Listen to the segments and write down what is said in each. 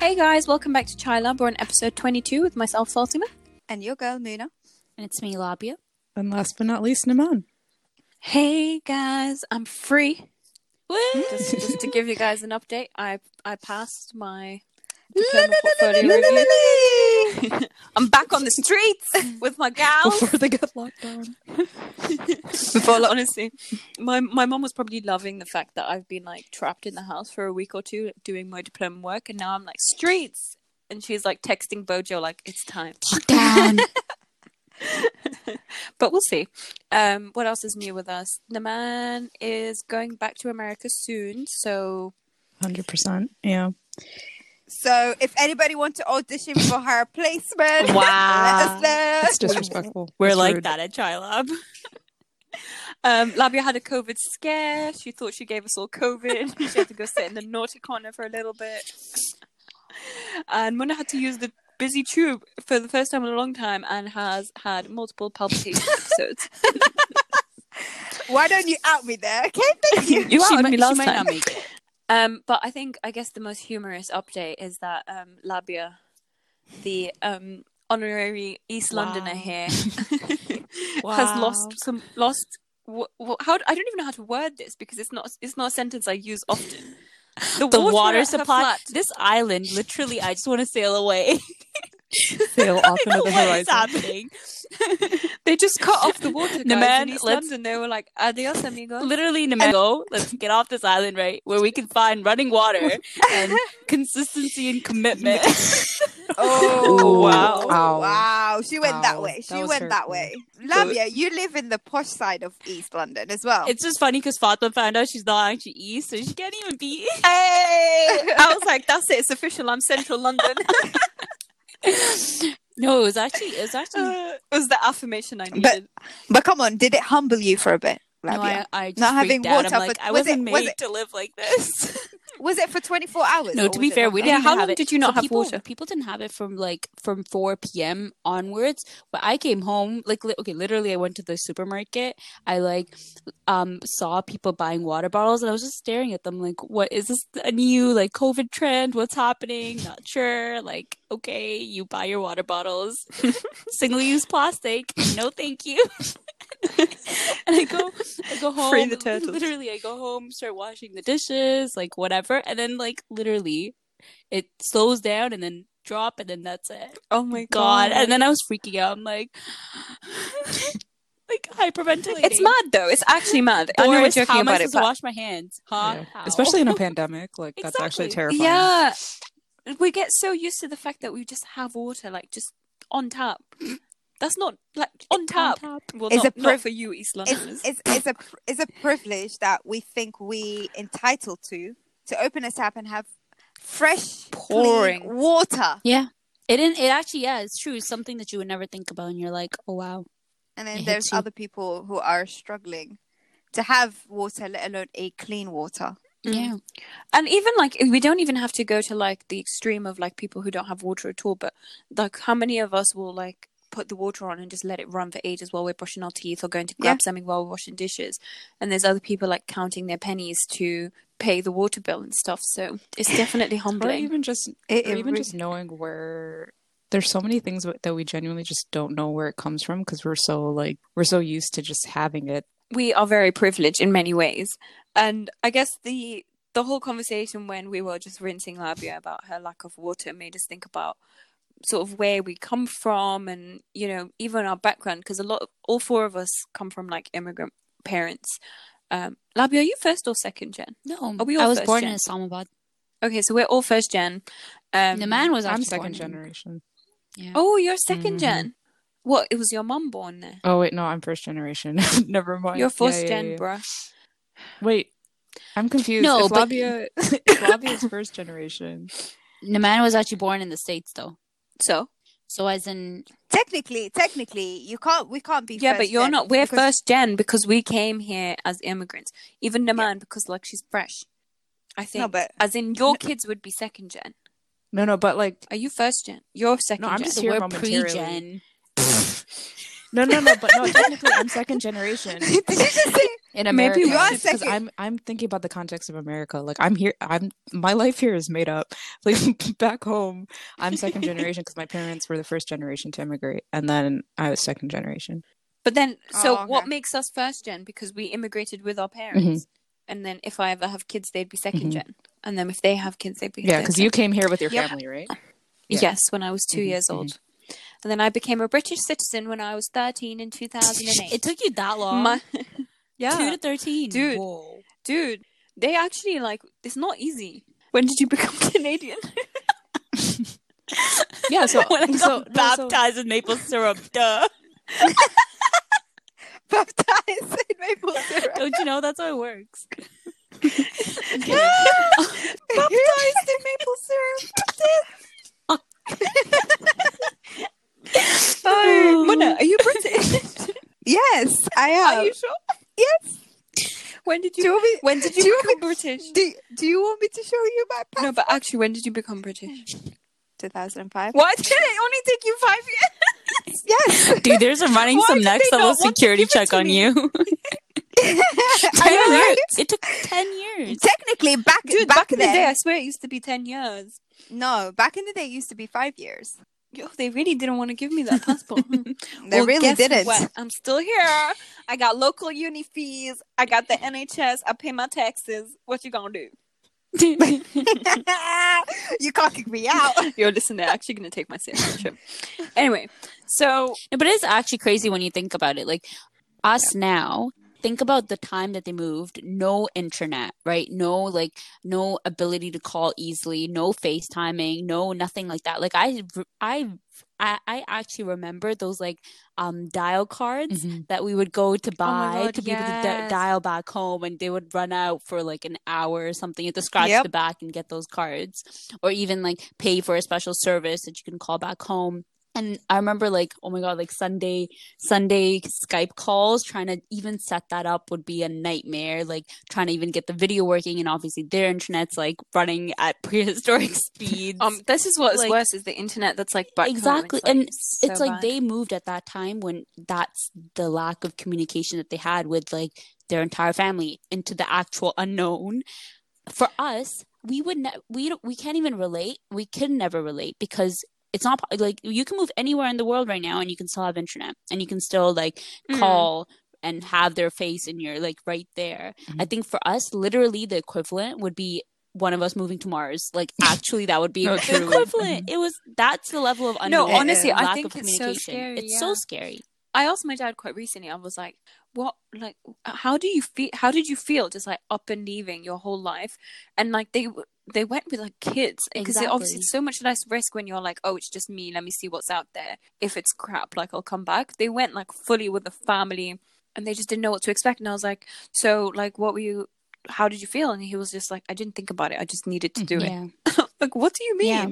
Hey guys, welcome back to Chai Lab. We're on episode 22 with myself, Fatima. And your girl, Muna. And it's me, Labia. And last but not least, Naman. Hey guys, I'm free. Just, just to give you guys an update, I I passed my diploma portfolio review. I'm back on the streets with my gals. Before they get locked down. Before, honestly, my my mom was probably loving the fact that I've been like trapped in the house for a week or two doing my diploma work, and now I'm like streets, and she's like texting Bojo like it's time. Down. but we'll see. Um, what else is new with us? Naman is going back to America soon, so 100%. Yeah. So if anybody wants to audition for her placement, Wow. let us know. It's disrespectful. We're It's like rude. that at Chai Lab. um, Labia had a COVID scare. She thought she gave us all COVID. she had to go sit in the naughty corner for a little bit. And Mona had to use the busy tube for the first time in a long time and has had multiple palpitation episodes. Why don't you out me there? Okay, thank you. You she outed might, me she last might time. Not make it. Um, but I think I guess the most humorous update is that um, Labia, the um, honorary East Wow. Londoner here, has lost some lost. wh- wh- how I don't even know how to word this because it's not it's not a sentence I use often. The water, at supply. This island, literally, I just want to sail away. Sail off I know into the what is horizon. happening. they just cut off the water, guys. The man- in East let's- London, they were like, "Adios, amigo." Literally, in a go, let's get off this island, right? Where we can find running water and consistency and commitment. Oh Ooh, wow! ow. Wow, she went that way. She was went that hurtful. way. Labia, you live in the posh side of East London as well. it's just funny because Fatma found out she's not actually East, so she can't even be. Hey! I was like, "That's it. It's official. I'm Central London." No, it was actually, it was actually. Uh, it was the affirmation I needed. But- but come on, did it humble you for a bit, No, I, I just Not freaked having out. water I'm for- like, I was wasn't it- was made it- to live like this. Was it for twenty four hours? No, to be fair, we didn't how even have long it. did you not so have people, water? People didn't have it from like from 4 p.m. onwards. But I came home like li- okay, literally, I went to the supermarket. I like um saw people buying water bottles, and I was just staring at them like, what is this a new like COVID trend? What's happening? Not sure. Like, okay, you buy your water bottles, single use plastic. No, thank you. and I go, I go home. Free the turtles. Literally, I go home, start washing the dishes, like whatever, and then like literally, it slows down and then drop, and then that's it. oh my God! And then I was freaking out. I'm like, like hyperventilating. It's mad though. It's actually mad. I know we're Boris, joking how am I about it, to but wash my hands? Huh? Yeah. Especially in a pandemic. Like, that's actually Exactly. terrifying. yeah, we get so used to the fact that we just have water, like just on tap. That's not like on tap. Well, It's not, a not for you, East Londoners. it's, it's, it's a it's a privilege that we think we entitled to to open a tap and have fresh Pouring. clean water Yeah. It didn't. It actually, yeah, it's true. It's something that you would never think about, and you're like, oh wow. and then hits there's other people who are struggling to have water let alone a clean water Mm. Yeah. and even like we don't even have to go to like the extreme of like people who don't have water at all. But like, how many of us will like put the water on and just let it run for ages while we're brushing our teeth or going to grab Yeah. something while we're washing dishes? And there's other people like counting their pennies to pay the water bill and stuff. So it's definitely Or humbling. even just, It- or it even re- just knowing where. There's so many things that we genuinely just don't know where it comes from because we're so like we're so used to just having it. we are very privileged in many ways. And I guess the the whole conversation when we were just rinsing Labia about her lack of water made us think about sort of where we come from and you know even our background because a lot of, all four of us come from like immigrant parents. Um, Labia, are you first or second gen? No, Are we all I was born gen? in Islamabad. Okay, so we're all first gen. Um, Naman was I'm second born in- generation. Yeah. Oh, you're 2nd Mhm. gen. What? It was your mum born there. Oh wait, no, I'm first generation. Never mind. You're first yeah, gen, yeah. bruh. Wait, I'm confused. No, if but- Labia, if Labia is first generation. Naman was actually born in the states, though. So So as in, technically technically you can't we can't be Yeah, but you're gen not. We're because- first gen because we came here as immigrants. Even Naman because like she's fresh. I think. No, but- as in your kids would be second gen. No, no, but like Are you first gen? You're second No, I'm gen. just so here we're momentarily. pre-gen. no, no, no, but no. Technically, I'm second generation. did you just say in Maybe America. you are second- I'm I'm thinking about the context of America. Like I'm here. I'm my life here is made up. Like back home, I'm second generation because my parents were the first generation to immigrate, and then I was second generation. But then, so Oh, what makes us first gen? Because we immigrated with our parents. And then if I ever have kids, they'd be 2nd Mhm. gen. And then if they have kids, they'd be Yeah, because you came here with your Yep. family, right? Yeah. Yes, when I was 2 Mhm, years mhm. old. And then I became a British citizen when I was 13 in 2008. It took you that long. My- yeah. Two to thirteen. Dude. Whoa. Dude, they actually, like, it's not easy. When did you become Canadian? Yeah. So when I got so, no, so- baptized in maple syrup, duh. Baptized in maple syrup. Don't you know that's how it works? Baptized in maple syrup. Oh, Mona, are you British? Yes, I am. are you sure? Yes. When did Do you, you me, when did do you you want become British? do, do you want me to show you my passport? No, but actually, when did you become British? 2005. What? Did it only take you five years? Yes. Dude, there's a running Why some next they level not want to security check on me? you. Ten know, right? years. It took ten years. Technically, back Dude, back, back, in then, the day, I swear it used to be 10 years. no, back in the day, it used to be five years. Yo, they really didn't want to give me that passport. Hmm. They Well, really didn't. what? I'm still here. I got local uni fees. I got the NHS. I pay my taxes. What you gonna do? you can't kick me out. Yo, listen, they're actually gonna take my citizenship. anyway, so but it's actually crazy when you think about it. Like us now, think about the time that they moved. No internet, right? No like no ability to call easily. No FaceTiming. No nothing like that. Like I, I, I, I actually remember those like um dial cards Mhm. that we would go to buy God, to be able to yes. dial back home, and they would run out for like an hour or something. You have to scratch Yep. the back and get those cards, or even like pay for a special service that you can call back home. And I remember like, oh my god, like Sunday Sunday Skype calls, trying to even set that up would be a nightmare. Like trying to even get the video working, and obviously their internet's like running at prehistoric speeds. um, this is what's Like- worse is the internet that's like exactly, It's, like, and so it's like they moved at that time when that's the lack of communication that they had with like their entire family into the actual unknown. For us, we would ne- we don't, we can't even relate. We can never relate because it's not like you can move anywhere in the world right now and you can still have internet and you can still like Mm. call and have their face in your like right there. I think for us, literally the equivalent would be one of us moving to Mars. Like actually, that would be No, equivalent. It was that's the level of No, honestly, I think of it's so scary, It's yeah. so scary. I asked my dad quite recently. I was like, "What? Like, how do you feel? How did you feel just like up and leaving your whole life?" And like they they went with like kids because it obviously it's so much less risk when you're like, "Oh, it's just me. Let me see what's out there. If it's crap, like I'll come back." They went like fully with the family, and they just didn't know what to expect. And I was like, "So, like, what were you?" How did you feel? And he was just like, I didn't think about it. I just needed to do it. Like, what do you mean? Yeah.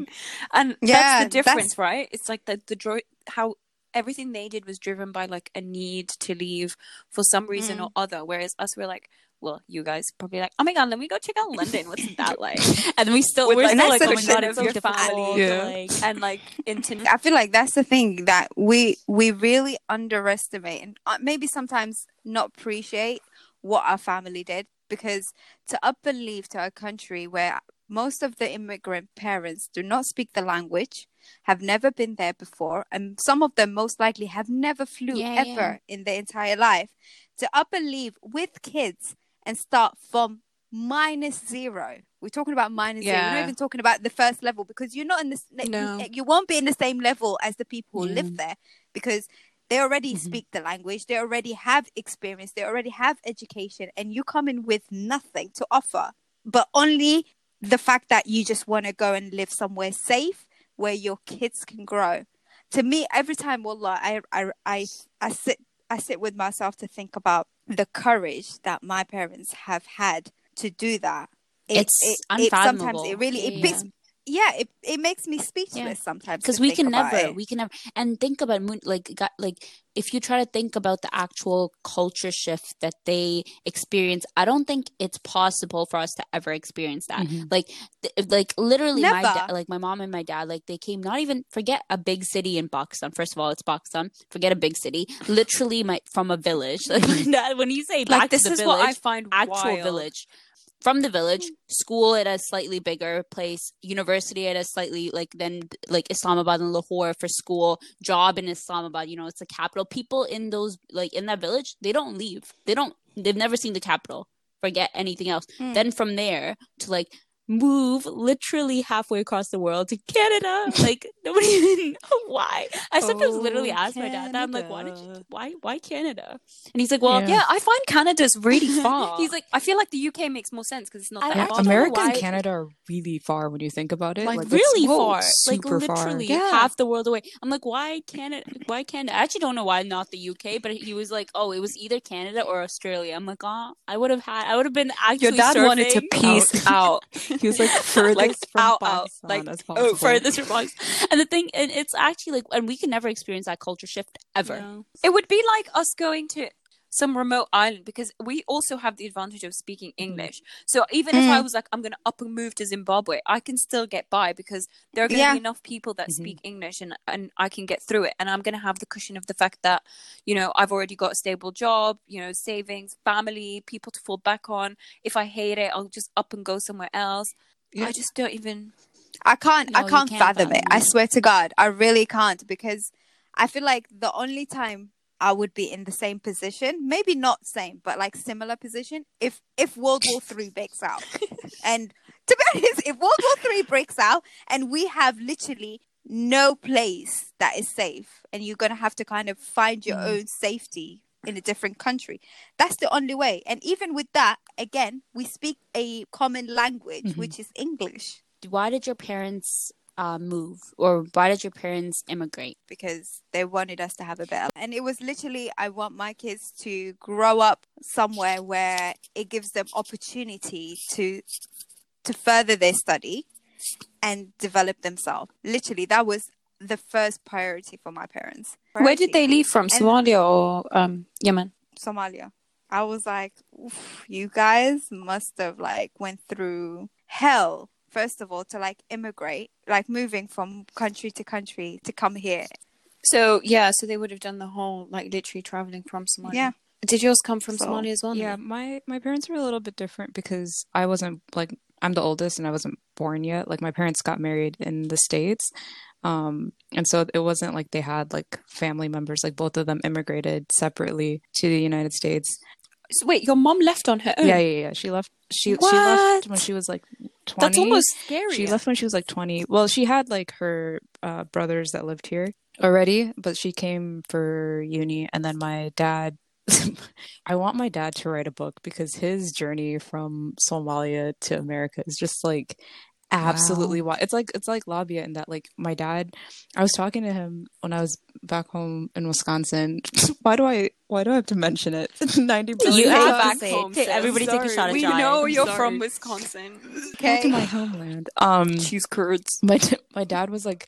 And Yeah, that's the that's- difference, right? It's like the the dro- how everything they did was driven by like a need to leave for some reason Mm. or other. Whereas us, we're like, well, you guys probably like, oh my god, let me go check out London. What's that like? And we still With, we're like, still that's like, oh my god, it's so of difficult. family. Yeah. like- and like internet. I feel like that's the thing that we we really underestimate and uh, maybe sometimes not appreciate what our family did because to up and leave to a country where most of the immigrant parents do not speak the language, have never been there before, and some of them most likely have never flew Yeah, ever in their entire life, to up and leave with kids and start from minus zero. We're talking about minus zero. We're not even talking about the first level because you're not in this. No. You won't be in the same level as the people who Yeah. live there because they already Mhm. speak the language. They already have experience. They already have education, and you come in with nothing to offer, but only the fact that you just want to go and live somewhere safe where your kids can grow. To me, every time, wallah, I, I, I, I sit, I sit with myself to think about the courage that my parents have had to do that. It- It's it, it sometimes it really it Yeah. beats yeah, it, it makes me speechless sometimes because we can never it. we can never and think about moon like got, like if you try to think about the actual culture shift that they experience i don't think it's possible for us to ever experience that Mhm. like th- like literally my Never. dad like my mom and my dad like they came not even forget a big city in pakistan first of all it's pakistan forget a big city literally my from a village like my when you say back Like this to the is village what I find actual wild. village from the village school at a slightly bigger place university at a slightly like then like islamabad and lahore for school job in islamabad you know it's the capital. People in those like in that village they don't leave. They don't they've never seen the capital. Forget anything else. Mm. then from there to like move literally halfway across the world to Canada. Like nobody even know why. I sometimes Oh, literally ask my dad that. I'm like, why did you Canada. why why Canada? And he's like, Well, Yeah. Yeah, I find Canada's really far. He's like- I feel like the UK makes more sense because it's not I- that I far. America and Canada are really far when you think about it. like, that's really far, like literally far. Yeah. half the world away. I'm like, why Canada? Why Canada? I actually don't know why not the UK, but he was like, oh, it was either Canada or Australia. I'm like, oh, I would have had, I would have been actually. Your dad wanted to peace piece out. He was like furthest Like, from out, out, like, as Oh, furthest from Pakistan. And the thing, and it's actually like, and we can never experience that culture shift ever. No. It would be like us going to some remote island because we also have the advantage of speaking English. So even if I Mm. was like, I'm going to up and move to Zimbabwe, I can still get by because there are going to Yeah. be enough people that Mhm. speak English and, and I can get through it. And I'm going to have the cushion of the fact that, you know, I've already got a stable job, you know, savings, family, people to fall back on. If I hate it, I'll just up and go somewhere else. Yeah. I just don't even. I can't No, I can't can't fathom it. fathom I swear to God, I really can't because I feel like the only time I would be in the same position, maybe not same, but like similar position, if if World War Three breaks out. and to be honest, if World War Three breaks out and we have literally no place that is safe and you're gonna have to kind of find your Mhm. own safety in a different country. That's the only way. And even with that, again, we speak a common language, Mhm. which is English. Why did your parents uh, move, or why did your parents immigrate? because they wanted us to have a better and it was literally i want my kids to grow up somewhere where it gives them opportunity to to further their study and develop themselves literally that was the first priority for my parents Where did they Priority. leave from? Somalia or um, Yemen? somalia i was like you guys must have like went through hell first of all to like immigrate like moving from country to country to come here So yeah, so they would have done the whole like literally traveling from Somalia. Yeah. Did yours come from So, Somalia as well? Yeah, Nina? my my parents were a little bit different because I wasn't like I'm the oldest and I wasn't born yet. Like my parents got married in the States. Um and so it wasn't like they had like family members like both of them immigrated separately to the United States. So wait, your mom left on her own. Yeah, yeah, yeah. She left she she left when she was like 20. That's almost scary. She left when she was like 20. Well, she had like her uh, brothers that lived here already, but she came for uni. And then my dad, I want my dad to write a book because his journey from Somalia to America is just like absolutely wild. It's like it's like Labia in that like my dad. I was talking to him when I was back home in Wisconsin. why do I why do I have to mention it? Ninety billion. You have times. to say it. Take- everybody take a shot at We Giant. know I'm you're sorry. from Wisconsin. Back to my homeland. Um, Cheese curds. my my dad was like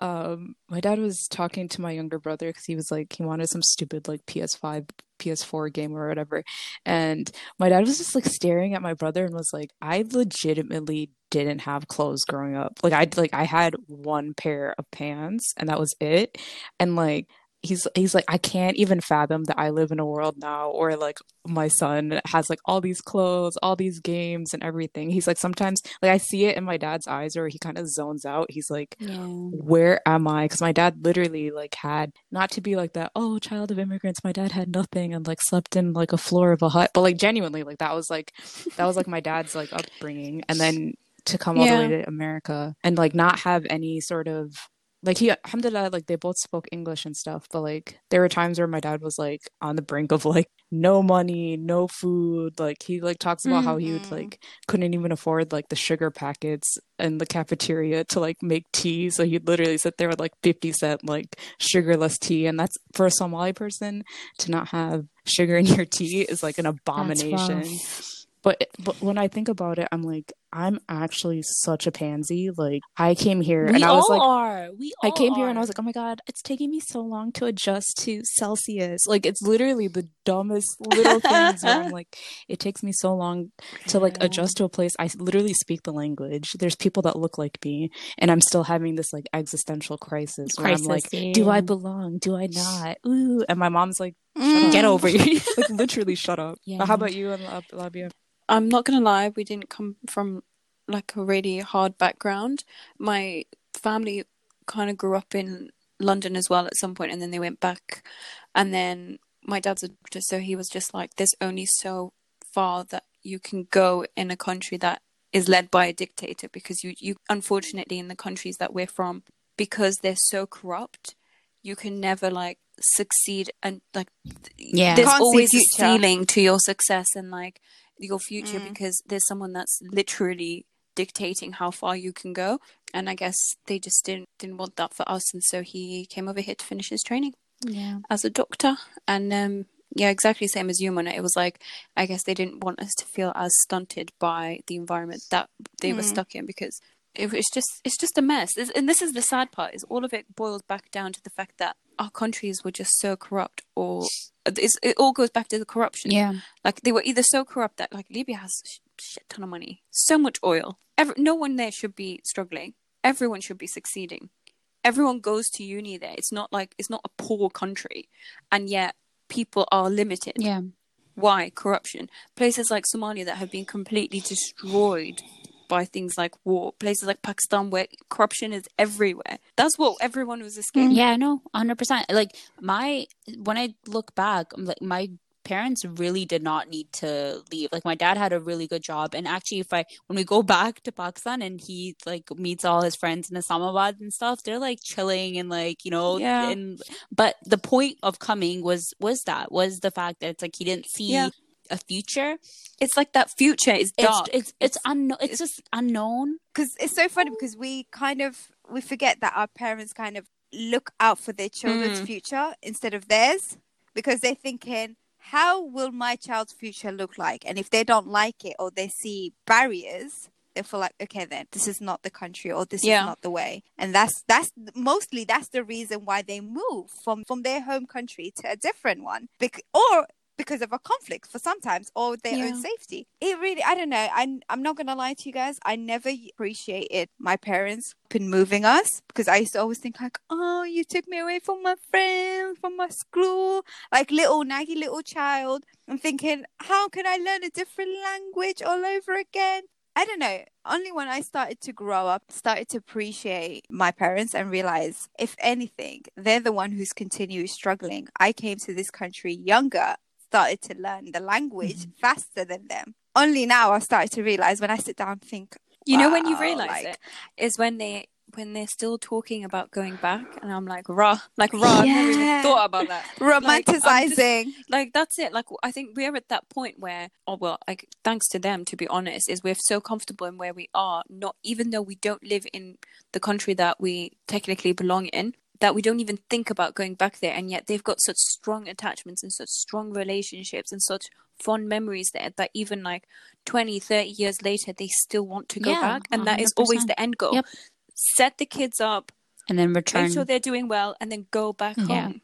um my dad was talking to my younger brother because he was like he wanted some stupid like ps5 ps4 game or whatever and my dad was just like staring at my brother and was like i legitimately didn't have clothes growing up like i like i had one pair of pants and that was it and like he's he's like I can't even fathom that I live in a world now where like my son has like all these clothes, all these games and everything. He's like sometimes like I see it in my dad's eyes where he kind of zones out. He's like Yeah. where am I? Because my dad literally like had not to be like that. Oh, child of immigrants. My dad had nothing and like slept in like a floor of a hut. But like genuinely, like that was like that was like my dad's like upbringing. And then to come all the way to America and like not have any sort of like he alhamdulillah like they both spoke english and stuff but like there were times where my dad was like on the brink of like no money no food like he like talks about how he would Mhm. like couldn't even afford like the sugar packets in the cafeteria to like make tea so he'd literally sit there with like 50 cent like sugarless tea and that's for a somali person to not have sugar in your tea is like an abomination. But but when I think about it, I'm like, I'm actually such a pansy. Like I came here we and I was like, are. We all I came here and I was like, oh my god, it's taking me so long to adjust to Celsius. Like it's literally the dumbest little things where I'm like, it takes me so long to like adjust to a place. I literally speak the language. There's people that look like me, and I'm still having this like existential crisis where I'm like, Crisis, do I belong? Do I not? Ooh, and my mom's like, Mm. Get over it. like literally shut up. Yeah. But how about you and Lab- Labia? I'm not gonna lie, we didn't come from like a really hard background. My family kind of grew up in London as well at some point, and then they went back. And then my dad's a doctor, so he was just like, "There's only so far that you can go in a country that is led by a dictator, because you, you unfortunately in the countries that we're from, because they're so corrupt, you can never like succeed and like Yeah. there's Can't always a future. ceiling to your success and like your future Mm. because there's someone that's literally dictating how far you can go and i guess they just didn't didn't want that for us and so he came over here to finish his training Yeah. as a doctor and um yeah exactly same as you Mona. it was like i guess they didn't want us to feel as stunted by the environment that they were Mm. stuck in because it was just it's just a mess This- and this is the sad part is all of it boils back down to the fact that our countries were just so corrupt or it's, it all goes back to the corruption Yeah. like they were either so corrupt that like Libya has a shit ton of money, so much oil. Every, no one there should be struggling. Everyone should be succeeding. Everyone goes to uni there. It's not like it's not a poor country, and yet people are limited. Yeah. Why corruption? Places like Somalia that have been completely destroyed by things like war. Places like Pakistan where corruption is everywhere. That's what everyone was escaping. Mm, yeah, no, hundred percent. Like my when I look back, I'm like my parents really did not need to leave. Like my dad had a really good job, and actually, if I when we go back to Pakistan and he like meets all his friends in Islamabad and stuff, they're like chilling and like you know, Yeah. and but the point of coming was was that was the fact that it's like he didn't see. Yeah. A future. It's like that future is It's dark. it's it's, unknown. It's, just unknown. because it's so funny because we kind of we forget that our parents kind of look out for their children's Mm. future instead of theirs because they're thinking how will my child's future look like and if they don't like it or they see barriers they feel like okay then this is not the country or this Yeah. is not the way and that's that's mostly that's the reason why they move from from their home country to a different one Bec- or because of a conflict for sometimes or their Yeah. own safety. It really, I don't know. I, I'm not going to lie to you guys. I never appreciated my parents been moving us because I used to always think like, oh, you took me away from my friends, from my school, like little naggy little child. I'm thinking, how can I learn a different language all over again? I don't know. Only when I started to grow up, started to appreciate my parents and realize, if anything, they're the one who's continually struggling. I came to this country younger, started to learn the language mm-hmm. faster than them. Only now I started to realize when I sit down and think, You know when you realize like- it is when they when they're still talking about going back, and I'm like, rah, like rah. I've never even thought about that. Like, just- romanticizing. Like that's it. Like I think we're at that point where, oh well, like thanks to them, to be honest, is we're so comfortable in where we are. Not even though we don't live in the country that we technically belong in, that we don't even think about going back there, and yet they've got such strong attachments and such strong relationships and such fond memories there that even like 20 30 years later they still want to go Yeah, back and that is always the end goal Yep. set the kids up And then return. make sure they're doing well and then go back Yeah. home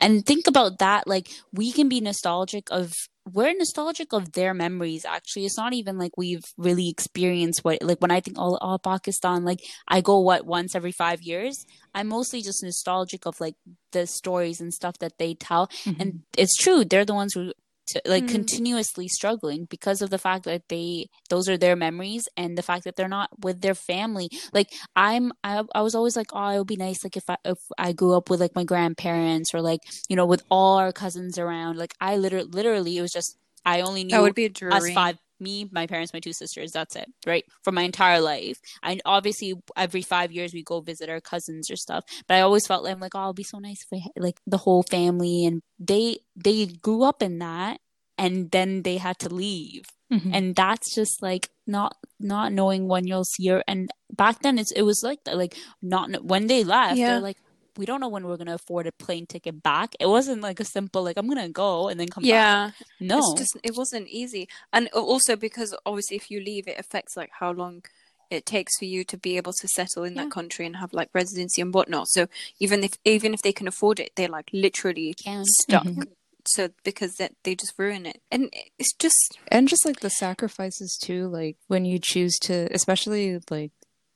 and think about that like we can be nostalgic of we're nostalgic of their memories actually. It's not even like we've really experienced what like when i think all oh, pakistan like i go what once every five years? I'm mostly just nostalgic of like the stories and stuff that they tell. And mm-hmm. it's true they're the ones who t- like Mm. continuously struggling because of the fact that they those are their memories and the fact that they're not with their family. Like i'm i, I was always like oh it would be nice like if i if i grew up with like my grandparents or like you know with all our cousins around. Like i literally literally it was just i only knew that would be a dream. us five me my parents my two sisters that's it right for my entire life and obviously every five years we go visit our cousins or stuff but i always felt like i'm like oh it'll be so nice had, like the whole family and they they grew up in that and then they had to leave Mhm. and that's just like not not knowing when you'll see her and back then it's it was like that like not when they left Yeah. they're like we don't know when we're gonna afford a plane ticket back. It wasn't like a simple like I'm gonna go and then come back. yeah No. it's just it wasn't easy and also because obviously if you leave it affects like how long it takes for you to be able to settle in Yeah. that country and have like residency and whatnot so even if even if they can afford it they're like literally Can't. stuck Mhm. so because that they just ruin it and it's just and just like the sacrifices too like when you choose to especially like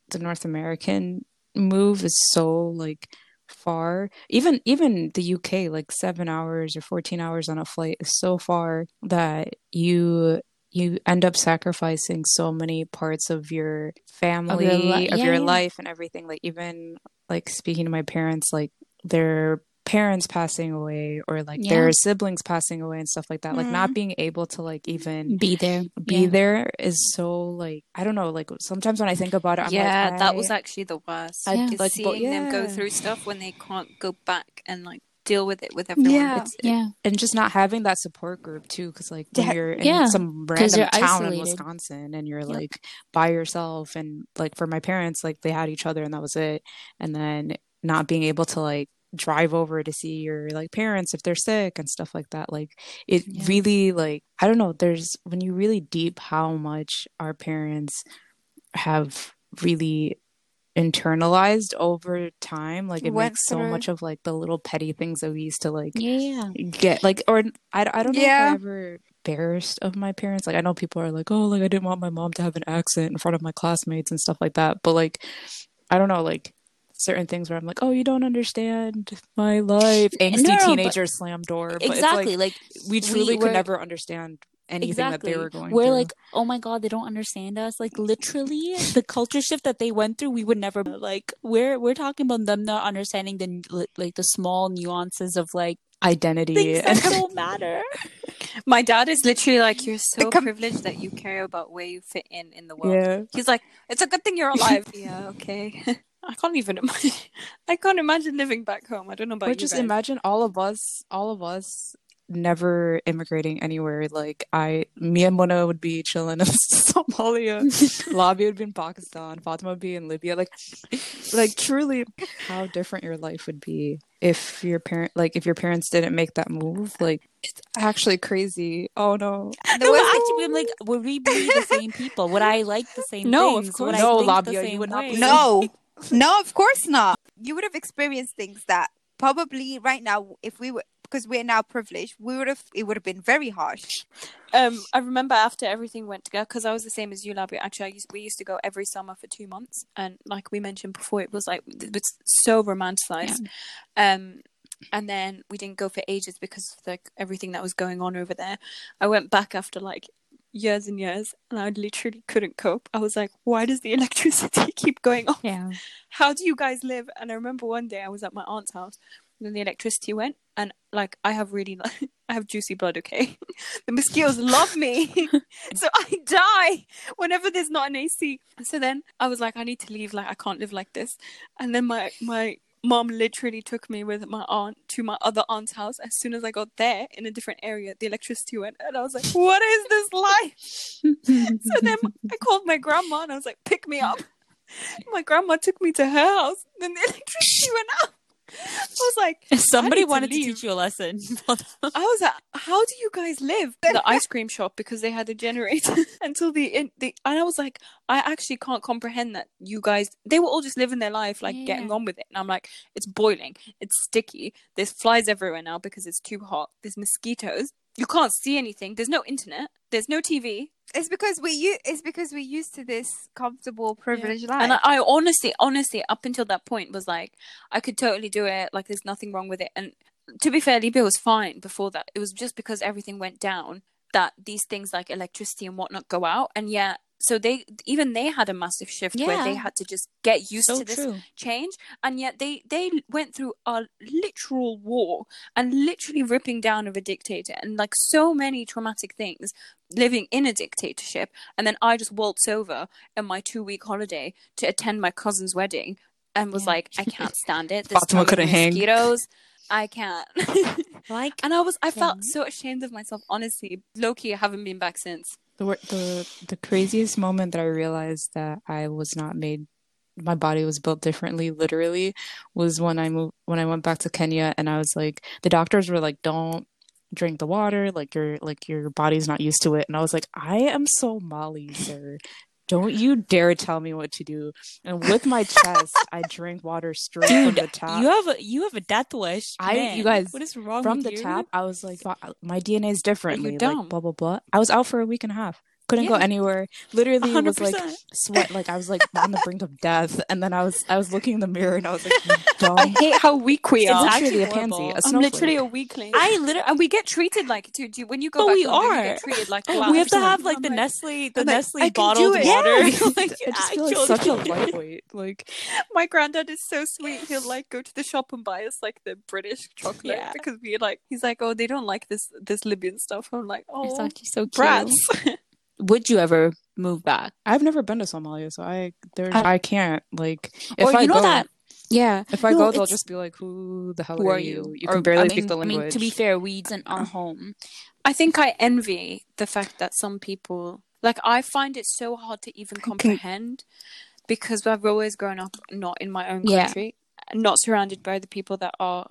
the north american move is so like far even even the uk like seven hours or 14 hours on a flight is so far that you you end up sacrificing so many parts of your family of li- your, yeah, yeah. life and everything like even like speaking to my parents like their parents passing away or like Yeah. their siblings passing away and stuff like that like Mhm. not being able to like even Be there. be Yeah. there is so like I don't know like sometimes when I think about it I'm yeah like that was actually the worst I- is like, but seeing them go through stuff when they can't go back and like deal with it with everyone Yeah. it's, Yeah. and just not having that support group too because like when you're in Yeah, some 'cause random you're town in. Wisconsin and you're Yep. like by yourself and like for my parents like they had each other and that was it and then not being able to like drive over to see your like parents if they're sick and stuff like that like it Yeah. really like I don't know there's when you really deep how much our parents have really internalized over time like it Went makes so much of like the little petty things that we used to like Yeah. get like or I, I don't know Yeah. if I ever embarrassed of my parents like I know people are like oh like I didn't want my mom to have an accent in front of my classmates and stuff like that but like I don't know like certain things where I'm like oh you don't understand my life angsty no, but- teenager slam door but Exactly. like, like we truly we're- could never understand anything exactly. that they were going we're through like, oh my god, they don't understand us. Like literally, the culture shift that they went through, we would never like. We're we're talking about them not understanding the like the small nuances of like identity things and that don't matter. my dad is literally like you're so com- privileged that you care about where you fit in in the world yeah He's like, it's a good thing you're alive. yeah, okay. I can't even imagine. I can't imagine living back home. I don't know about or you just guys. imagine all of us all of us never immigrating anywhere like i me and mona would be chilling in somalia Labi would be in pakistan fatima would be in libya like like truly how different your life would be if your parent like if your parents didn't make that move like it's actually crazy oh no The No, worst but actually, I'm like, would we be the same people? Would I like the same No, of course. Would No, I Labia, you would not way? be- No, no, of course not. You would have experienced things that probably right now, if we were, because we're now privileged, we would have, it would have been very harsh. Um, I remember after everything went together because I was the same as you, Labi. Actually, I used, we used to go every summer for two months, and like we mentioned before, it was like it was so romanticized. Um, and then we didn't go for ages because of like everything that was going on over there. I went back after like years and years, and I literally couldn't cope. I was like, why does the electricity keep going off? Yeah. how do you guys live? And I remember one day I was at my aunt's house, and then the electricity went, and like I have really, I have juicy blood. Okay, the mosquitoes love me, so I die whenever there's not an AC. So then I was like, I need to leave. Like I can't live like this. And then my my mom literally took me with my aunt to my other aunt's house. As soon as I got there in a different area, the electricity went, and I was like, what is this life? So then I called my grandma and I was like, pick me up. My grandma took me to her house. Then the electricity went out. I was like, Somebody need to wanted to, teach you a lesson. I was like, how do you guys live? In the ice cream shop because they had a generator until the, in, the and I was like, I actually can't comprehend that you guys. They were all just living their life, like Yeah. getting on with it. And I'm like, it's boiling, it's sticky. There's flies everywhere now because it's too hot. There's mosquitoes. You can't see anything. There's no internet. There's no TV. It's because we u- it's because we're used to this comfortable, privileged life. And I, I honestly, honestly, up until that point, was like, I could totally do it. Like, there's nothing wrong with it. And to be fair, Libya was fine before that. It was just because everything went down that these things like electricity and whatnot go out. And yeah, so they even they had a massive shift where they had to just get used so to this true. change and yet they they went through a literal war and literally ripping down of a dictator and like so many traumatic things living in a dictatorship and then i just waltz over in my two week holiday to attend my cousin's wedding and was Yeah. like i can't stand it There's Fatima couldn't hang. mosquitoes i can't Like and i was i felt Fun. so ashamed of myself honestly. Low-key i haven't been back since. The wor- the the craziest moment that I realized that I was not made my body was built differently literally was when I moved when I went back to Kenya and I was like the doctors were like don't drink the water like your like your body's not used to it. And I was like I am Somali sir don't you dare tell me what to do and with my chest I drink water straight Dude, from the tap you have a you have a death wish. I- man. you guys, what is wrong from the you? tap I was like my DNA is different You're like blah blah blah I was out for a week and a half couldn't go anywhere literally it was like sweat like I was like on the brink of death and then I was I was looking in the mirror and I was like you dumb I hate how weak we are It's are. actually literally a pansy a I'm snowflake. literally a weakling. I literally and we get treated like it too. Do you, when you go But back we home, are. get treated like we have to have like the I'm Nestle the I'm like, Nestle I can bottled do it. water. Yes. like, I just feel like such a lightweight like My granddad is so sweet. He'll like go to the shop and buy us like the British chocolate Yeah. because we like. He's like, oh, they don't like this this Libyan stuff. I'm like, It's oh, actually so cute. brats. Would you ever move back? I've never been to Somalia so I there's I- I can't like if or I you know go that? Yeah. if I No, go they'll just be like who the hell Who are, are you you? you Or, can barely I speak mean, the I mean, to be fair, weeds in our home. I think I envy the fact that some people like. I find it so hard to even comprehend because I've always grown up not in my own Yeah. country, not surrounded by the people that are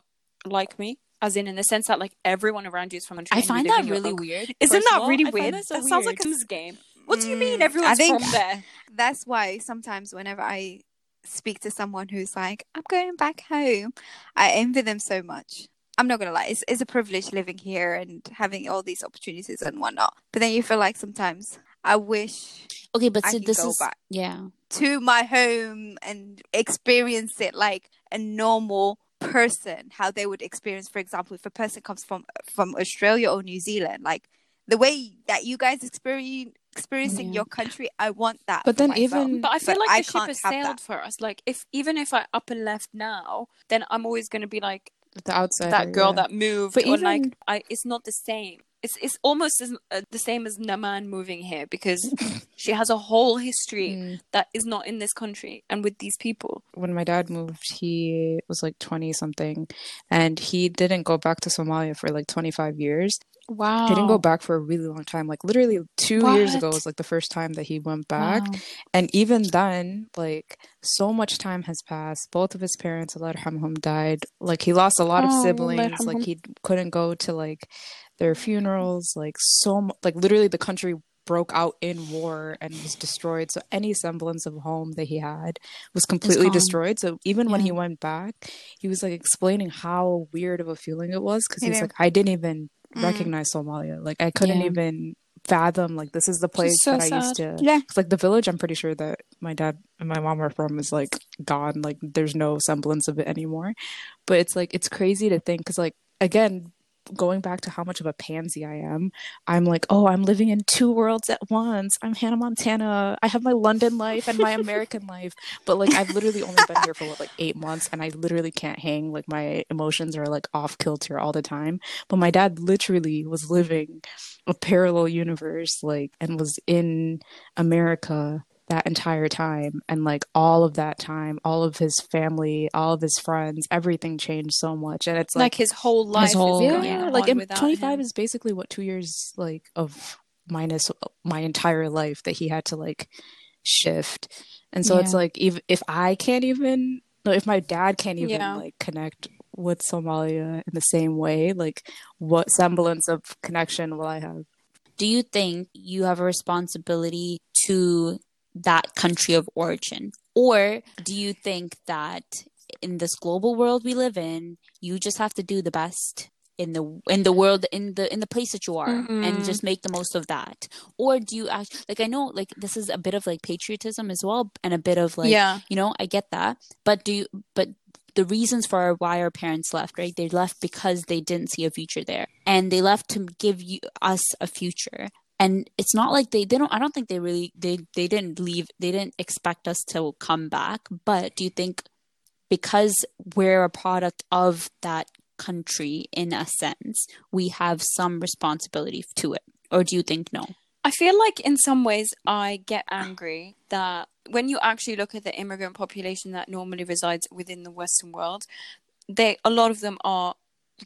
like me. As in, in the sense that like everyone around you is from a country. I find that really own weird. Isn't that all. really I weird? that That, so sounds like a Sims game. What do you Mm, mean I everyone's think- from there? That's why sometimes whenever I speak to someone who's like, I'm going back home, I envy them so much. I'm not gonna lie, it's, it's a privilege living here and having all these opportunities and whatnot. But then you feel like sometimes I wish Okay, but I so can this go is back. yeah. to my home and experience it like a normal person how they would experience for example if a person comes from from australia or new zealand like the way that you guys experience experiencing Yeah. your country i want that But then myself. even- But I feel But like I the ship has sailed that. for us. Like if even if I up and left now, then I'm always going to be like the outside that girl that moved, But or like even- I. It's not the same. It's it's almost as, uh, the same as Naman moving here because she has a whole history Mm. that is not in this country and with these people. when my dad moved, he was like 20 something and he didn't go back to Somalia for like 25 years. Wow. He didn't go back for a really long time. Like literally 2 years ago was like the first time that he went back. Wow. And even then, like so much time has passed. Both of his parents, Allah died. Like he lost a lot of Oh, Allah siblings. Like he couldn't go to like their funerals. Like so, mu- like literally the country broke out in war and was destroyed. So any semblance of home that he had was completely destroyed. So even when he went back, he was like explaining how weird of a feeling it was because Yeah. he's like, I didn't even Mm. recognize Somalia. Like I couldn't Yeah. even fathom like this is the place so that I used to yeah like the village i'm pretty sure that my dad and my mom are from is like gone like there's no semblance of it anymore but it's like it's crazy to think because like again going back to how much of a pansy i am i'm like oh i'm living in two worlds at once. I'm hannah montana. I have my london life and my american life. But like i've literally only been here for what, like eight months and i literally can't hang. Like my emotions are like off kilter all the time. But my dad literally was living a parallel universe like and was in america that entire time. And like all of that time all of his family all of his friends everything changed so much. And it's Like, like, his whole life whole- is yeah, going yeah, like on and 25 him. is basically what two years like of minus my entire life that he had to like shift. And so it's like if if i can't even if my dad can't even Yeah. like connect with somalia in the same way like what semblance of connection will i have? Do you think you have a responsibility to that country of origin? Or do you think that in this global world we live in, you just have to do the best in the in the world in the in the place that you are Mhm. and just make the most of that? Or do you act like I know like this is a bit of like patriotism as well and a bit of like yeah. you know, I get that. But do you but the reasons for why our parents left, right? They left because they didn't see a future there. And they left to give you us a future. And it's not like they, they don't I don't think they really they they didn't leave they didn't expect us to come back. But do you think because we're a product of that country in a sense, we have some responsibility to it? Or do you think no? I feel like in some ways I get angry that when you actually look at the immigrant population that normally resides within the Western world, they a lot of them are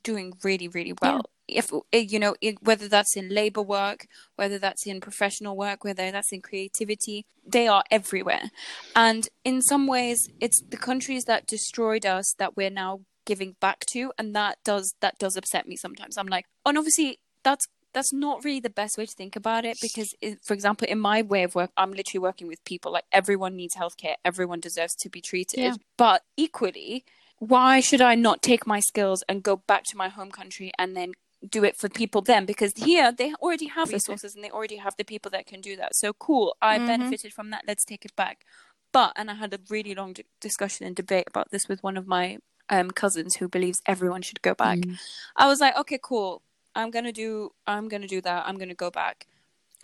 doing really really well if eh, you know whether that's in labor work whether that's in professional work whether that's in creativity they are everywhere. And in some ways it's the countries that destroyed us that we're now giving back to and that does that does upset me sometimes. I'm like and obviously that's that's not really the best way to think about it because it, for example in my way of work i'm literally working with people like everyone needs healthcare everyone deserves to be treated. Yeah. but equally why should i not take my skills and go back to my home country and then do it for people then because here they already have resources and they already have the people that can do that so cool i Mhm. benefited from that let's take it back but and i had a really long d- discussion and debate about this with one of my um, cousins who believes everyone should go back Mm. I was like, okay, cool. I'm gonna do. I'm gonna do that. I'm gonna go back.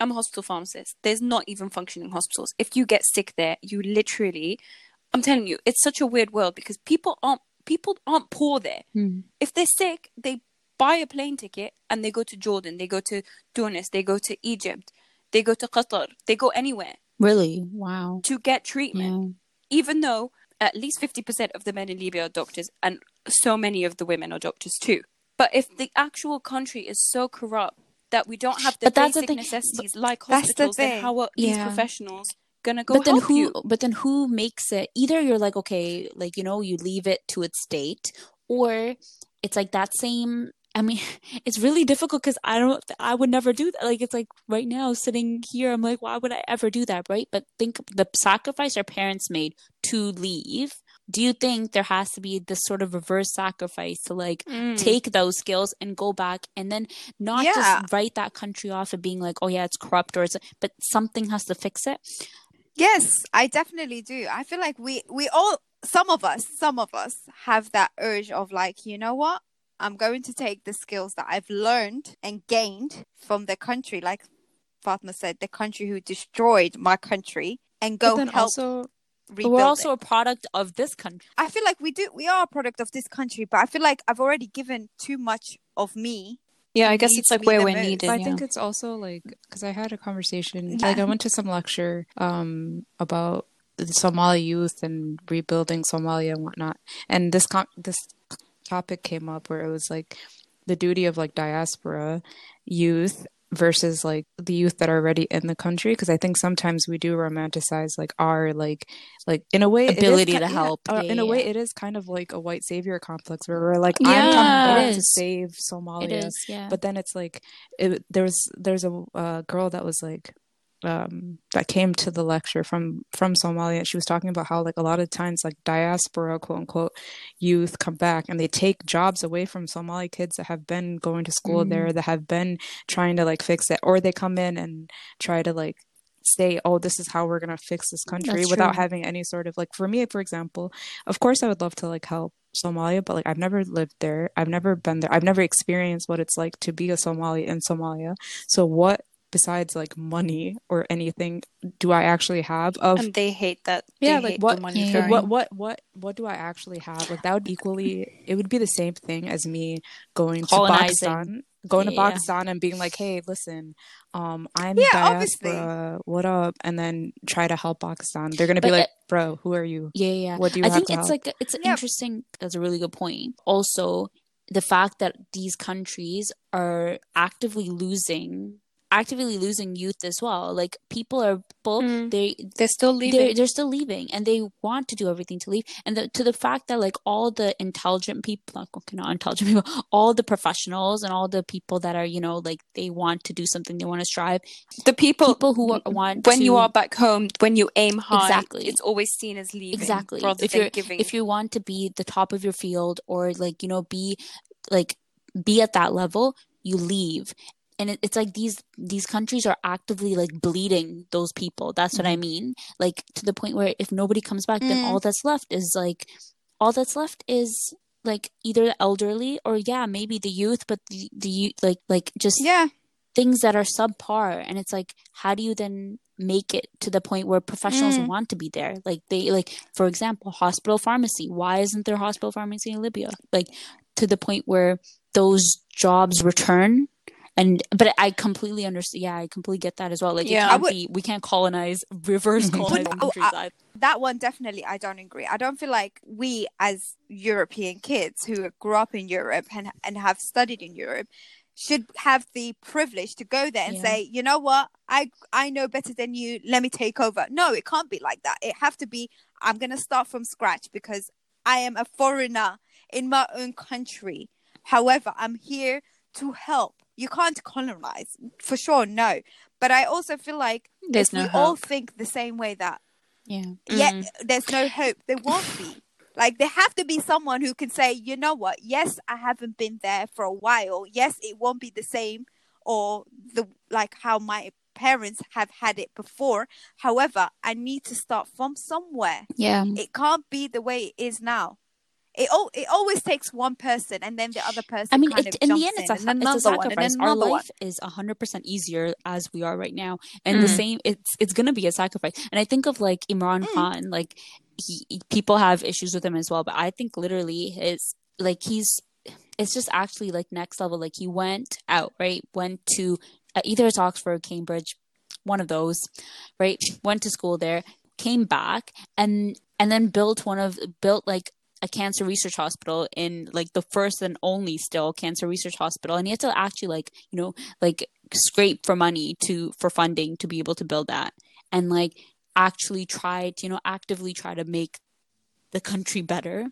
I'm a hospital pharmacist. There's not even functioning hospitals. If you get sick there, you literally. I'm telling you, it's such a weird world because people aren't people aren't poor there. Mm. If they're sick, they buy a plane ticket and they go to Jordan. They go to Tunis. They go to Egypt. They go to Qatar. They go anywhere Really? Wow. to get treatment Yeah. even though at least 50% of the men in Libya are doctors and so many of the women are doctors too. But if the actual country is so corrupt that we don't have the But the basic thing. necessities like That's the hospitals, then how are these professionals gonna go but then who you? but then who makes it either you're like okay like you know you leave it to its state or it's like that same i mean it's really difficult because i don't i would never do that like it's like right now sitting here i'm like why would i ever do that right but think the sacrifice our parents made to leave do you think there has to be this sort of reverse sacrifice to like Mm. take those skills and go back and then not Yeah. just write that country off of being like oh yeah it's corrupt or it's but something has to fix it Yes, I definitely do. I feel like we we all some of us, some of us have that urge of like, you know what? I'm going to take the skills that I've learned and gained from the country, like Fatma said, the country who destroyed my country, and go then help also, rebuild we're also it. a product of this country. I feel like we do we are a product of this country, but I feel like I've already given too much of me. Yeah, I guess it's like where we're most. needed. I think it's also like because I had a conversation, Yeah. like I went to some lecture um about the Somali youth and rebuilding Somalia and whatnot, and this con- this topic came up where it was like the duty of like diaspora youth versus like the youth that are already in the country because I think sometimes we do romanticize like our like like in a way Ability to yeah, help. uh, Yeah, in a way yeah. it is kind of like a white savior complex where we're like Yeah, I'm coming back to save Somalia is, yeah. but then it's like it, there's there's a uh, girl that was like um that came to the lecture from from Somalia and she was talking about how like a lot of times like diaspora quote unquote youth come back and they take jobs away from Somali kids that have been going to school Mm. there that have been trying to like fix it or they come in and try to like say oh this is how we're going to fix this country That's without true. having any sort of like for me for example of course I would love to like help Somalia, but like I've never lived there. I've never been there. I've never experienced what it's like to be a Somali in Somalia. So what besides like money or anything do I actually have of and they hate that. Yeah, like what the money Yeah. like, what what what what do I actually have? Like that would equally it would be the same thing as me going to Pakistan, going to Pakistan and being like, "Hey, listen, um I'm Yeah, diaspora. obviously. What up?" and then try to help Pakistan. They're going to be But, like, "Bro, who are you? Yeah, yeah. What do you I think it's help?" like it's Yeah. interesting. That's a really good point. Also, the fact that these countries are actively losing, actively losing youth as well. Like people are people Mm. they They're still they're, leaving. they're still leaving and they want to do everything to leave and the, to the fact that like all the intelligent people not, okay, not intelligent people all the professionals and all the people that are you know like they want to do something they want to strive the people people who are, want when you are back home, when you aim high, Exactly. it's always seen as leaving. exactly if giving. if you want to be the top of your field or like you know be like be at that level you leave and it, it's like these these countries are actively like bleeding those people. That's what i mean. Like to the point where if nobody comes back then Mm. all that's left is like all that's left is like either the elderly or yeah maybe the youth but the, the youth like like just Yeah, things that are subpar. And it's like how do you then make it to the point where professionals Mm. want to be there? Like they like for example hospital pharmacy. Why isn't there hospital pharmacy in libya? Like to the point where those jobs return and but i completely understand yeah i completely get that as well like Yeah. can't would- be we can't colonize reverse mm-hmm. colonize But- oh, I- that one definitely I don't agree. I don't feel like we as European kids who grew up in Europe and and have studied in Europe should have the privilege to go there and Yeah. say, you know what, I I know better than you. Let me take over. No, it can't be like that. It have to be. I'm gonna start from scratch because I am a foreigner in my own country. However, I'm here to help. You can't colonize for sure. No, but I also feel like There's if no we all think the same way that Yeah. yet Mm. there's no hope. There won't be. Like there have to be someone who can say, you know what? Yes, I haven't been there for a while. Yes, it won't be the same or the like how my parents have had it before. However, I need to start from somewhere. Yeah. It can't be the way it is now. It all it always takes one person and then the other person I mean, kind it, of in the end, it's a, and it's a another one, and sacrifice. Our another one. life is hundred percent easier as we are right now, and the Mm. same. It's it's gonna be a sacrifice. And I think of like Imran Mm. Khan, like he he- people have issues with him as well, but I think literally his like he's it's just actually like next level. Like he went out, right? Went to uh, either it's Oxford, or Cambridge, one of those, right? Went to school there, came back, and and then built one of built like a cancer research hospital in like the first and only still cancer research hospital and he had to actually like you know like scrape for money to for funding to be able to build that. And like actually try to you know actively try to make the country better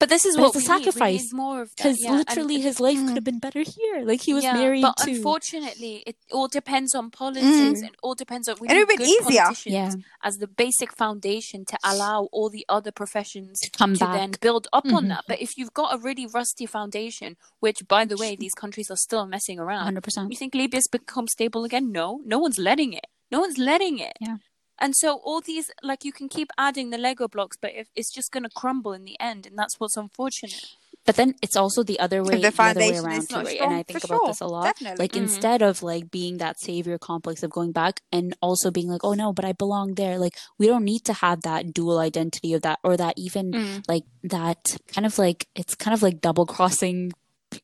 But this is But what it's a we need. We sacrifice, need more of because yeah, literally it- his life Mm. could have been better here like he was yeah, married but to unfortunately, it all depends on politics. Mm. It all depends on we It would've good easier. politicians Yeah. as the basic foundation to allow all the other professions to come to back then build up on Mhm. that. But if you've got a really rusty foundation, which by the way, these countries are still messing around, 100% you think Libya's become stable again? No, no one's letting it. No one's letting it. Yeah. And so all these, like, you can keep adding the Lego blocks, but if, it's just going to crumble in the end, and that's what's unfortunate. but then it's also the other way If the the other way around is too not right strong, and i think about sure, this a lot definitely. like Mhm. instead of like being that savior complex of going back and also being like oh no but i belong there like we don't need to have that dual identity of that or that even Mm. like that kind of like it's kind of like double crossing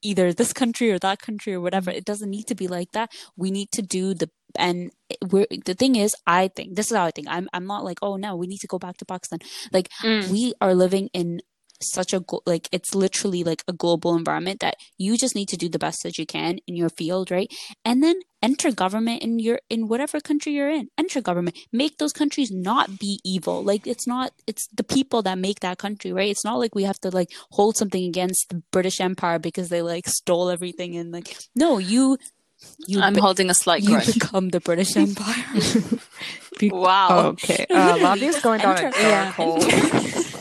either this country or that country or whatever. It doesn't need to be like that. We need to do the and we're the thing is i think this is how i think. I'm i'm not like oh no we need to go back to pakistan. Like Mm. we are living in such a glo- like it's literally like a global environment that you just need to do the best that you can in your field right and then enter government in your in whatever country you're in enter government make those countries not be evil like it's not it's the people that make that country right it's not like we have to like hold something against the british empire because they like stole everything and like no you you I'm be- holding a slight you grudge. become the british empire Be- wow. okay. Uh, Labia's going down a Enter- dark yeah. hole.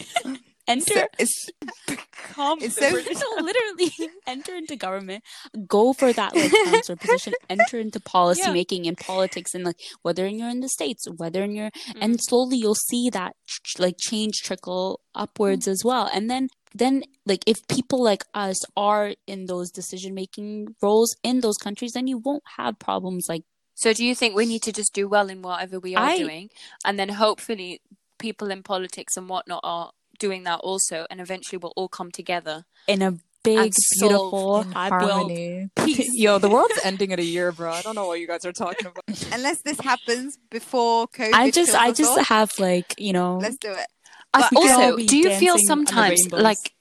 enter It's, Become It's so- literally enter into government, go for that like counselor position, enter into policy Yeah. making and politics, and like whether you're in the states, whether you're Mm. and slowly you'll see that like change trickle upwards as well, and then then like if people like us are in those decision making roles in those countries, then you won't have problems like So do you think we need to just do well in whatever we are I- doing, and then hopefully people in politics and whatnot are doing that also, and eventually we'll all come together. in a big, And solve beautiful, In happy world. harmony. Peace. Yo, the world's ending in a year, bro. I don't know what you guys are talking about. unless this happens before COVID. I just, I just all, have like you know, let's do it. But we can all also, do you feel dancing on the sometimes like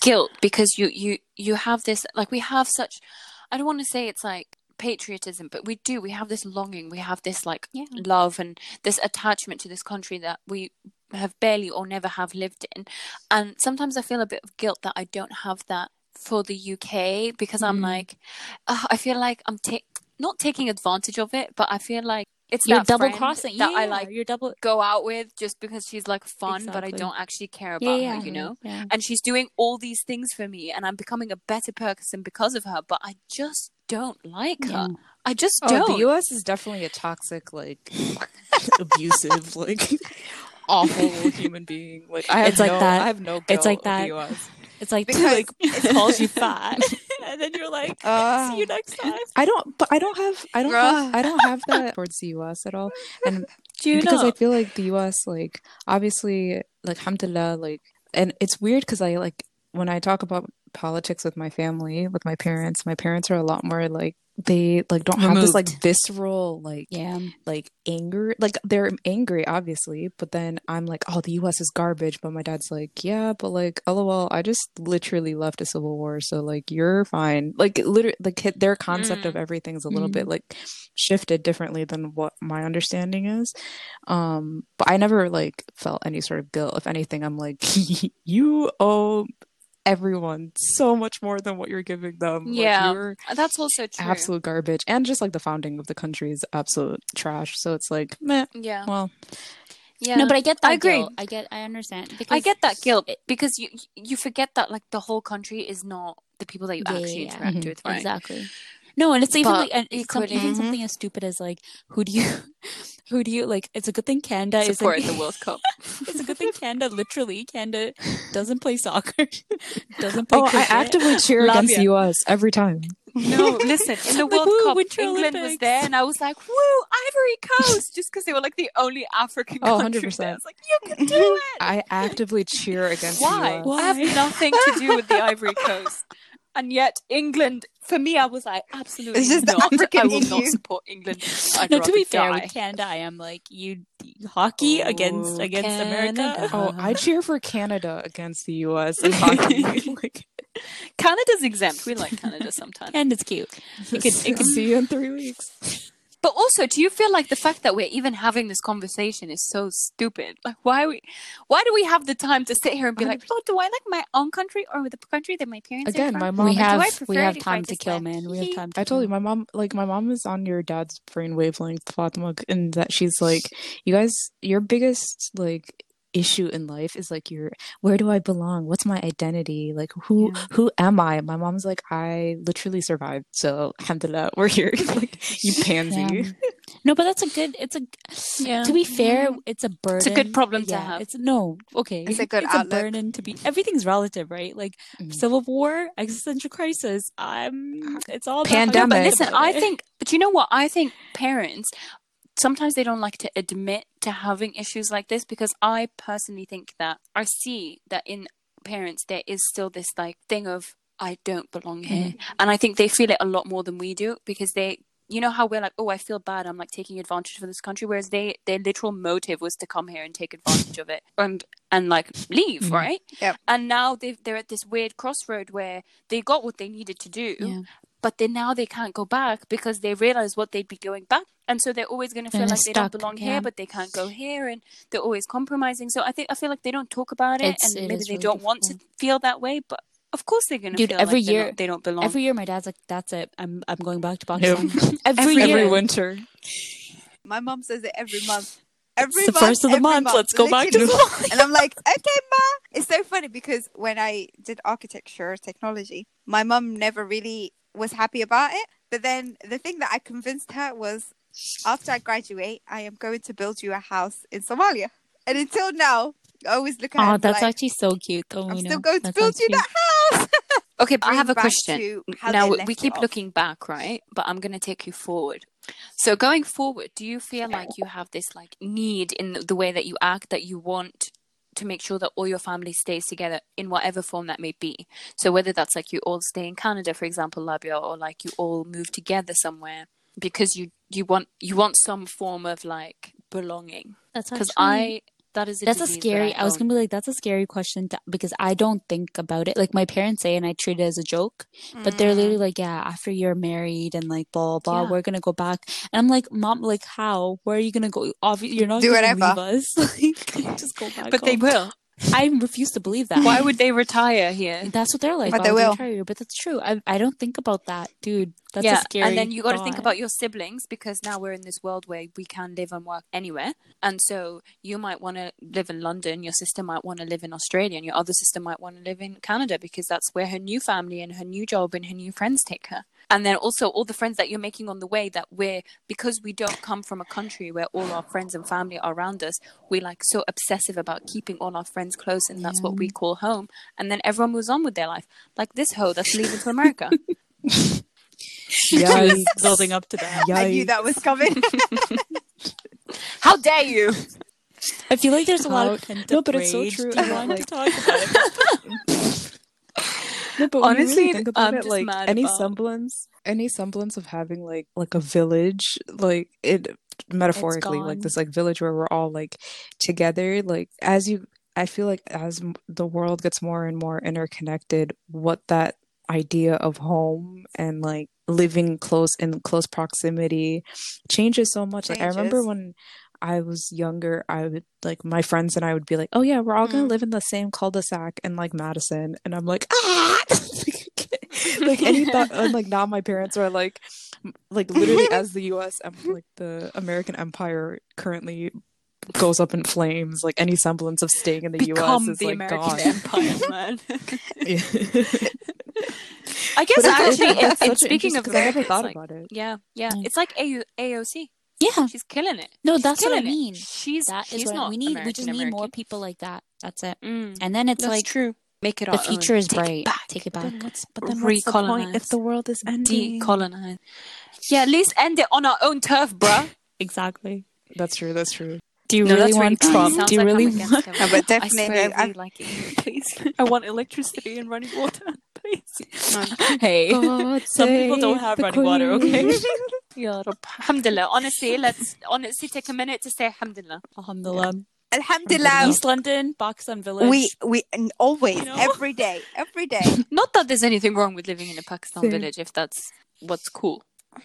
guilt because you you you have this like we have such I don't want to say it's like patriotism, but we do. We have this longing. We have this like Yeah. love and this attachment to this country that we have barely or never have lived in. And sometimes I feel a bit of guilt that I don't have that for the UK because I'm Mhm. like, uh, I feel like I'm ta- not taking advantage of it, but I feel like it's you're double crossing. that yeah, I like you're double. go out with just because she's like fun, but I don't actually care about yeah, her, you know? yeah. And she's doing all these things for me, and I'm becoming a better person because of her, but I just don't like her. I just Oh, don't. the U.S. is definitely a toxic, like, abusive, like, awful human being. Like, I have It's like that- I have no. it's like that- It's like Because like it's- calls you fat, and then you're like, Uh, see you next time. I don't, but I don't have, I don't have, I don't have that towards the U.S. at all, and Do you because know? I feel like the U.S. like obviously like alhamdulillah like and it's weird because I like when I talk about politics with my family with my parents my parents are a lot more like they like don't have this like visceral like Yeah. like anger like they're angry obviously but then i'm like oh the us is garbage. But my dad's like yeah but like lol i just literally left a civil war so like you're fine. Like literally like their concept Mm. of everything's a little bit like shifted differently than what my understanding is. Um but i never like felt any sort of guilt. If anything i'm like you owe everyone so much more than what you're giving them Like, Yeah. you're That's also true. absolute garbage and just like the founding of the country is absolute trash so it's like meh Yeah. well Yeah. No, but I get that. I agree. guilt. I get. I understand. Because I get that guilt it- because you you forget that like the whole country is not the people that you Yeah, yeah, actually yeah. interact Mhm. with, right? Exactly. No, and it's even But like and it's some, equally- even something as stupid as like who do you who do you like it's a good thing Canada is Support the World Cup. it's a good thing Canada literally Canada doesn't play soccer. doesn't play oh i actively cheer against Labia. the us every time No, listen. In the Like, World woo, Cup, Winter England was there, and I was like, "Woo, Ivory Coast!" Just because they were like the only African Oh, country 100%. there. I was like, "You can do it." i actively cheer against Why? the us Why? I have nothing to do with the Ivory Coast. And yet, England, for me, I was like, absolutely It's just the not. African I will in not you. support England. I'd No, to be rather fair, die. with Canada, I am like you hockey oh, against Oh, against America. Canada. oh i cheer for canada against the us in hockey like Canada's exempt. We like Canada sometimes. and it's cute. It could, it could see you in three weeks But also, do you feel like the fact that we're even having this conversation is so stupid? Like, why we, why do we have the time to sit here and be like, oh, do I like my own country or the country that my parents Again, are my from? mom- we have we have it if I time to just kill, went, man. We have time. To I told you, my mom, like, my mom is on your dad's brain wavelength, Fatima, and that she's like, you guys, your biggest, like, issue in life is like your where do I belong? What's my identity? Like who Yeah. who am I? My mom's like, I literally survived, so alhamdulillah, we're here. like you pansy. Yeah. No, but that's a good. It's a. Yeah. To be fair, it's a burden. It's a good problem to have. It's no okay. It's a good It's outlook. a burden to be. Everything's relative, right? Like Mhm. civil war, existential crisis. I'm. It's all about how Pandemic. But listen, I think, but you know what? I think parents sometimes they don't like to admit to having issues like this because I personally think that I see that in parents there is still this like thing of I don't belong here, and I think they feel it a lot more than we do because they. You know how we're like, oh, I feel bad. I'm like taking advantage of this country, whereas they their literal motive was to come here and take advantage of it and and like leave, Mhm. right? Yep. And now they they're at this weird crossroad where they got what they needed to do, Yeah. but then now they can't go back because they realize what they'd be going back and so they're always going to feel They're like they don't stuck, belong yeah. here but they can't go here and they're always compromising so i think i feel like they don't talk about it It's- and it maybe they really don't want to feel that way but of course they're going to Dude, feel every like they're year- not- they don't belong Every year, my dad's like, "That's it. I'm I'm going back to Nope. Pakistan." every, Every year. Every winter. My mom says it every month. Every the month, first of the every month. Let's go back to literally. and I'm like, okay, ma. It's so funny because when I did architecture technology, my mum never really was happy about it. But then the thing that I convinced her was, after I graduate, I am going to build you a house in Somalia. And until now, I always look at Oh, that's like, actually so cute. Though I'm still going to build you that house. okay but i have a question now we- left we it keep looking back right but i'm going to take you forward so going forward do you feel like you have this like need in the way that you act that you want to make sure that all your family stays together in whatever form that may be. So whether that's like you all stay in canada for example labia or like you all move together somewhere because you you want you want some form of like belonging. That's because actually- i that is a That's a disease that scary. I was gonna be like, that's a scary question to, because I don't think about it. Like my parents say, and I treat it as a joke. But they're Mm. literally like, yeah, after you're married and like blah blah, blah Yeah. we're gonna go back. And I'm like, mom, like how? Where are you gonna go? Obviously, you're not Do gonna whatever. leave us. like, just go back. but they will I refuse to believe that. why would they retire here That's what they're like. But why they oh, will. retire you? But that's true. I I don't think about that, dude. That's yeah, a scary. and then you got to think about your siblings because now we're in this world where we can live and work anywhere, and so you might want to live in London, your sister might want to live in Australia, and your other sister might want to live in Canada because that's where her new family and her new job and her new friends take her. And then also all the friends that you're making on the way that we're because we don't come from a country where all our friends and family are around us, we're like so obsessive about keeping all our friends close, and that's what we call home. And then everyone moves on with their life, like this hoe that's leaving for America. yeah building up to that. I knew that was coming. How dare you? I feel like there's a lot of pent No, but it's so true. Do you want like- to talk about it? No, but Honestly, really think about I'm it, like any about- semblance, any semblance of having like like a village, like it metaphorically, like this like village where we're all like together, like as you I feel like as the world gets more and more interconnected, what that idea of home and like living close in close proximity changes so much. Like I remember when I was younger, I would like my friends and I would be like, "Oh yeah, we're all gonna Mm. live in the same cul-de-sac in like Madison," and I'm like, "Ah!" like any thought, and like now my parents are like, like literally as the U.S. like the American Empire currently goes up in flames, like any semblance of staying in the Become U.S. is the like American gone. Empire, man. I guess But actually, it's- it, that's such it's speaking of, I never thought like, about it. yeah, yeah, Mm. it's like AU, AOC. Yeah, She's killing it. no, She's that's what I killing it. mean. She's That is she's what not we need. we just need more people like that. That's it. Mm, And then it's that's like true. Make it the future own. is Take it bright. back. Take it back. Then but then what's the point if the world is ending? Decolonize. Yeah, at least end it on our own turf, bruh. Exactly. That's true. That's true. Do you No, really want bad. Trump? Do you like I'm really want? him. No, but I definitely, swear I I- really like it. Please, I want electricity and running water. Please. Hey, God some people don't have the running water. Okay. queen. Ya Rab. Alhamdulillah. Honestly, let's honestly take a minute to say Alhamdulillah. Alhamdulillah. Alhamdulillah. East London, Pakistan Village. We we and always You know? every day every day. Not that there's anything wrong with living in a Pakistan village if that's what's cool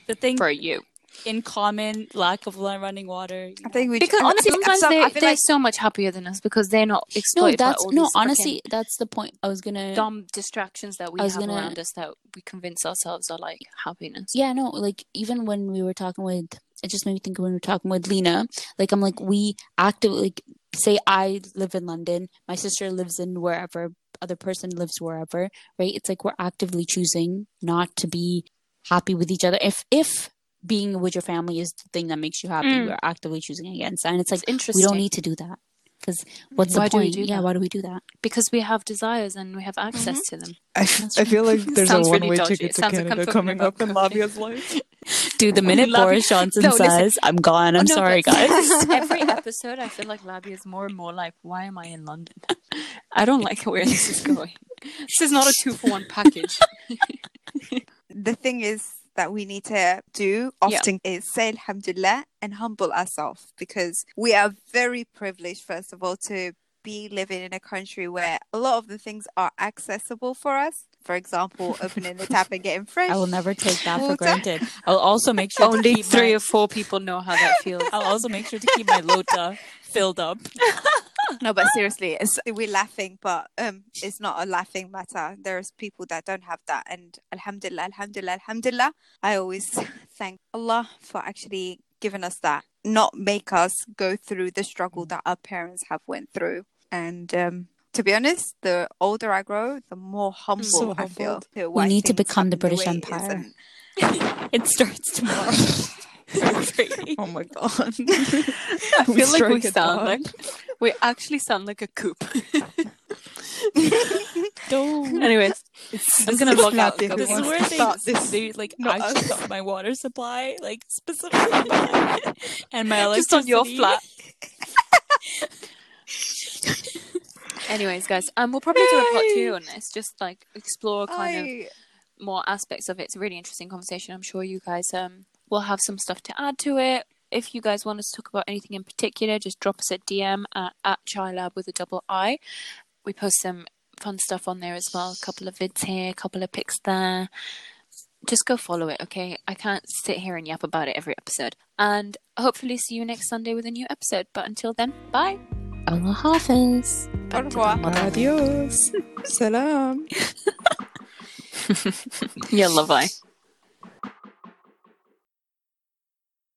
the thing for you. In common, lack of running water. I think we Because and honestly, sometimes some- they're, I feel they're like so much happier than us because they're not No, exploited that's by all no. these Honestly, that's the point. I was gonna. freaking dumb distractions that we I was have gonna- around us that we convince ourselves are like happiness. Yeah, no. Like even when we were talking with, it just made me think when we were talking with Lena. Like I'm like we actively like say I live in London, my sister lives in wherever, other person lives wherever. Right? It's like we're actively choosing not to be happy with each other. If if being with your family is the thing that makes you happy, Mm. we're actively choosing against that. And it's like It's interesting. we don't need to do that because what's Why the do we point? do yeah, that? why do we do that? because we have desires and we have access Mm-hmm. to them. I, I feel like there's a Sounds really one-way dodgy. ticket to sounds like I'm Canada coming up in cocaine. Labia's life. Dude, the minute Love Boris Johnson No, listen. says, "I'm gone," I'm Oh, no, sorry, guys. Every episode, I feel like Labby is more and more like, why am I in London? I don't like where this is going. This is not a two for one package. the thing is that we need to do often is say alhamdulillah and humble ourselves because we are very privileged first of all to be living in a country where a lot of the things are accessible for us for example opening the tap and getting fresh I will never take that for granted. I'll also make sure to Only keep three my, or four people know how that feels. I'll also make sure to keep my lota filled up. no but seriously it's, we're laughing but um it's not a laughing matter there's people that don't have that and alhamdulillah alhamdulillah alhamdulillah i always thank allah for actually giving us that not make us go through the struggle that our parents have went through and um to be honest the older i grow the more humble So i feel why need to become the British way it is Empire. It starts tomorrow. Oh my god. I We feel like we sound like we actually sound like a coop. Don't. Anyways, I'm gonna log out. This This is where they, this. they like Not my water supply, like specifically, and my electricity. just on your flat. Anyways, guys, um, we'll probably do a part two on this. Just like explore kind of more aspects of it. It's a really interesting conversation. I'm sure you guys um will have some stuff to add to it. If you guys want us to talk about anything in particular, just drop us a DM at, at ChaiLab with a double I. We post some fun stuff on there as well. A couple of vids here, a couple of pics there. Just go follow it, okay? I can't sit here and yap about it every episode. And hopefully see you next Sunday with a new episode. But until then, bye. Allah Hafiz. Au revoir. Adios. Salam. Yalla, bye.